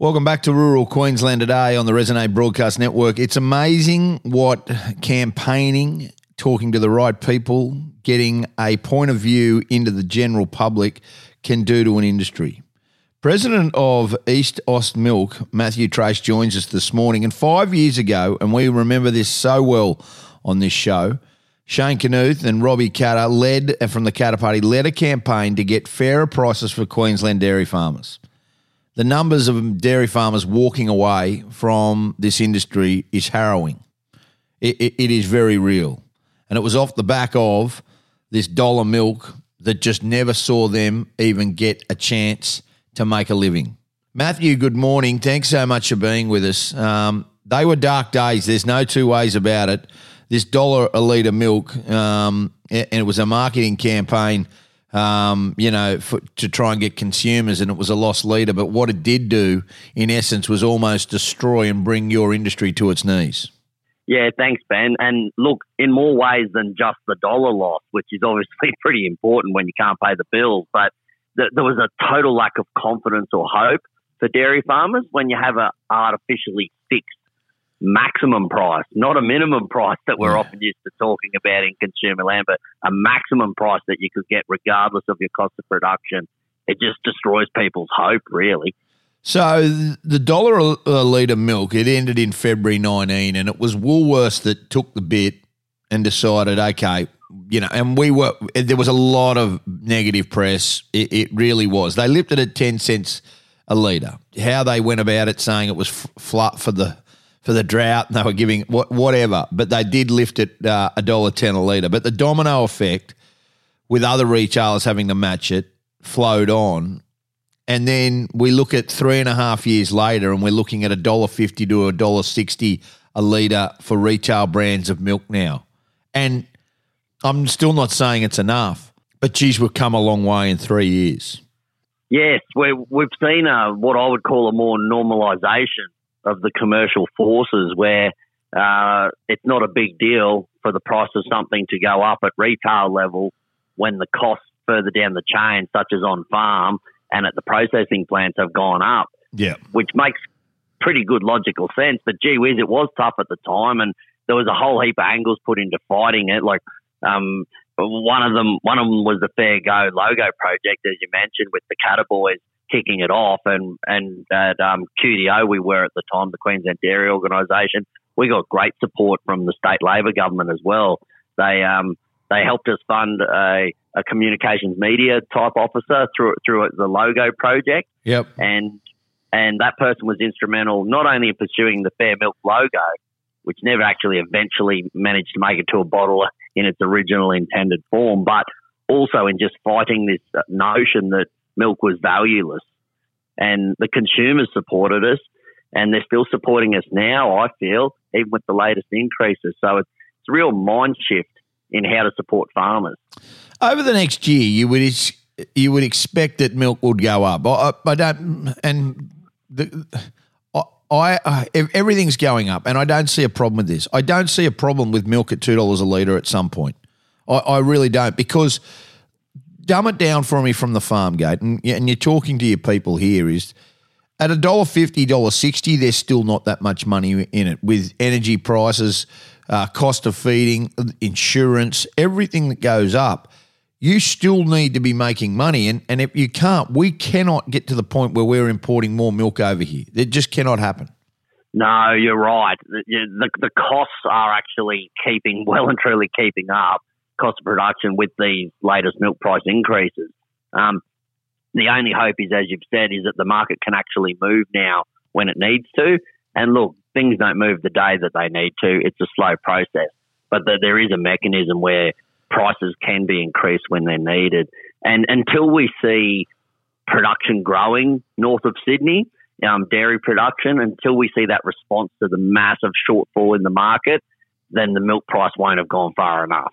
Welcome back to rural Queensland today on the Resonate Broadcast Network. It's amazing what campaigning, talking to the right people, getting a point of view into the general public can do to an industry. President of EastAUSmilk, Matthew Trace, joins us this morning. And five years ago, and we remember this so well on this show, Shane Knuth and Robbie Katter led, from the Katter Party, led a campaign to get fairer prices for Queensland dairy farmers the numbers of dairy farmers walking away from this industry is harrowing. It, it, it is very real. And it was off the back of this dollar milk that just never saw them even get a chance to make a living. Matthew, good morning. Thanks so much for being with us. Um, they were dark days. There's no two ways about it. This dollar a litre milk, um, and it was a marketing campaign um, you know, for, to try and get consumers, and it was a loss leader. But what it did do, in essence, was almost destroy and bring your industry to its knees. Yeah, thanks, Ben. And look, in more ways than just the dollar loss, which is obviously pretty important when you can't pay the bills, but th- there was a total lack of confidence or hope for dairy farmers when you have an artificially fixed maximum price, not a minimum price that we're mm. often used to talking about in consumer land, but a maximum price that you could get regardless of your cost of production. It just destroys people's hope, really. So the dollar a litre milk, it ended in February 19, and it was Woolworths that took the bit and decided, okay, you know, and we were, there was a lot of negative press. It, it really was. They lifted it 10 cents a litre. How they went about it, saying it was flat for the for the drought. And they were giving what, whatever, but they did lift it uh, a dollar ten a litre. But the domino effect with other retailers having to match it flowed on. And then we look at three and a half years later, and we're looking at a dollar fifty to a dollar sixty a litre for retail brands of milk now. And I'm still not saying it's enough, but geez, we've come a long way in three years. Yes, we have seen a, what I would call a more normalisation of the commercial forces where uh, it's not a big deal for the price of something to go up at retail level when the costs further down the chain, such as on farm and at the processing plants, have gone up. Yeah, which makes pretty good logical sense. But gee whiz, it was tough at the time, and there was a whole heap of angles put into fighting it. Like um, one of them, one of them was the Fair Go logo project, as you mentioned, with the Katter Boys kicking it off. And and at um, QDO, we were at the time the Queensland Dairy Organisation. We got great support from the state Labor government as well. They um, they helped us fund a, a communications media type officer through through the logo project. Yep. And and that person was instrumental not only in pursuing the Fair Milk logo, which never actually eventually managed to make it to a bottle in its original intended form, but also in just fighting this notion that milk was valueless. And the consumers supported us, and they're still supporting us now, I feel, even with the latest increases. So it's, it's a real mind shift in how to support farmers. Over the next year, you would you would expect that milk would go up. I, I don't, and the, I, I, everything's going up, and I don't see a problem with this. I don't see a problem with milk at two dollars a liter at some point. I, I really don't because dumb it down for me from the farm gate, and, and you're talking to your people here, is at a dollar fifty, dollar sixty, there's still not that much money in it with energy prices, uh, cost of feeding, insurance, everything that goes up. You still need to be making money, and, and if you can't, we cannot get to the point where we're importing more milk over here. It just cannot happen. No, you're right. The, the, the costs are actually keeping well and truly keeping up cost of production with these latest milk price increases. Um, the only hope is, as you've said, is that the market can actually move now when it needs to. And look, things don't move the day that they need to. It's a slow process, but the, there is a mechanism where prices can be increased when they're needed. And until we see production growing north of Sydney, um, dairy production, until we see that response to the massive shortfall in the market, then the milk price won't have gone far enough.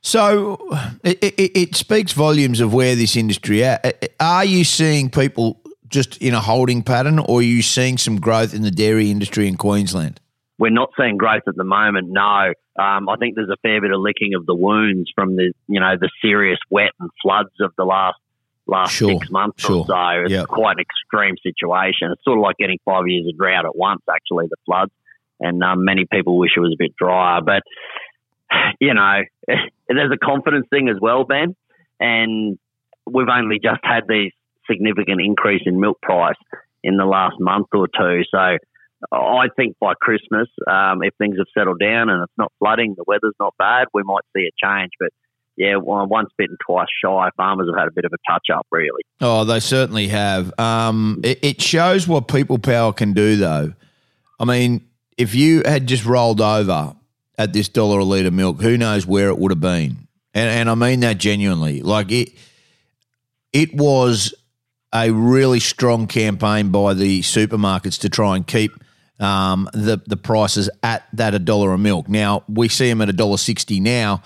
So it, it, it, speaks volumes of where this industry at. Are you seeing people just in a holding pattern, or are you seeing some growth in the dairy industry in Queensland? We're not seeing growth at the moment. No, um, I think there's a fair bit of licking of the wounds from the you know the serious wet and floods of the last last Sure, six months sure. or so. It's Yep. quite an extreme situation. It's sort of like getting five years of drought at once, actually, the floods. And um, many people wish it was a bit drier. But, you know, there's a confidence thing as well, Ben. And we've only just had these significant increase in milk price in the last month or two. So I think by Christmas, um, if things have settled down and it's not flooding, the weather's not bad, we might see a change. But yeah, well, once bitten, twice shy. Farmers have had a bit of a touch up, really. Oh, they certainly have. Um, it, it shows what people power can do, though. I mean, if you had just rolled over at this dollar a litre milk, who knows where it would have been? And, and I mean that genuinely. Like it, it was a really strong campaign by the supermarkets to try and keep um, the the prices at that a dollar a milk. Now we see them at a dollar sixty now.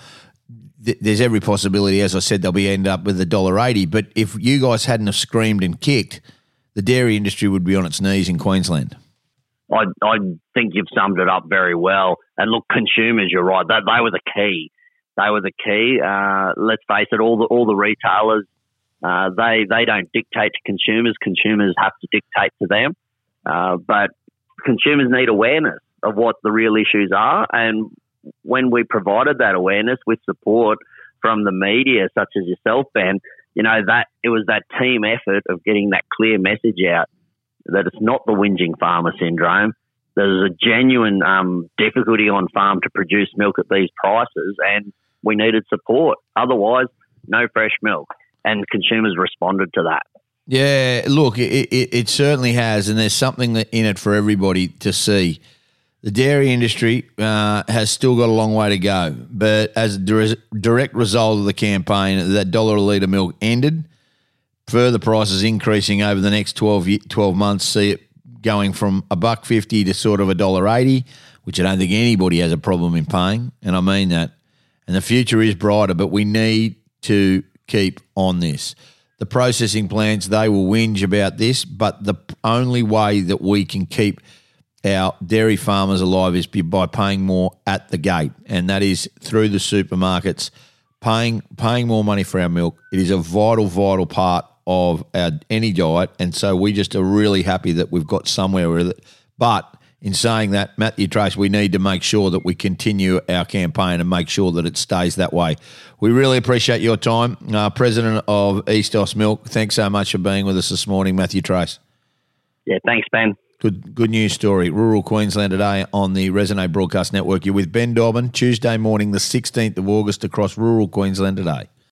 Th- There's every possibility, as I said, they'll be end up with a dollar eighty. But if you guys hadn't have screamed and kicked, the dairy industry would be on its knees in Queensland. I, I think you've summed it up very well. And look, consumers, you're right. They, they were the key. They were the key. Uh, let's face it, all the all the retailers, uh, they they don't dictate to consumers. Consumers have to dictate to them. Uh, but consumers need awareness of what the real issues are, and when we provided that awareness with support from the media, such as yourself, Ben, you know that it was that team effort of getting that clear message out that it's not the whinging farmer syndrome. There's a genuine um, difficulty on farm to produce milk at these prices, and we needed support. Otherwise, no fresh milk. And consumers responded to that. Yeah, look, it, it, it certainly has, and there's something in it for everybody to see. The dairy industry uh, has still got a long way to go, but as a direct result of the campaign, that dollar a litre milk ended. Further prices increasing over the next 12, ye- 12 months, see it going from a buck fifty to sort of a dollar eighty, which I don't think anybody has a problem in paying, and I mean that. And the future is brighter, but we need to keep on this. The processing plants, they will whinge about this, but the only way that we can keep our dairy farmers alive is by paying more at the gate, and that is through the supermarkets, paying paying more money for our milk. It is a vital, vital part of our any diet, and so we just are really happy that we've got somewhere with it. But in saying that, Matthew Trace, we need to make sure that we continue our campaign and make sure that it stays that way. We really appreciate your time, uh, President of EastAUSmilk. Thanks so much for being with us this morning, Matthew Trace. Yeah, thanks, Ben. Good, good news story. Rural Queensland today on the Resonate Broadcast Network. You're with Ben Dobbin, Tuesday morning, the 16th of August, across rural Queensland today.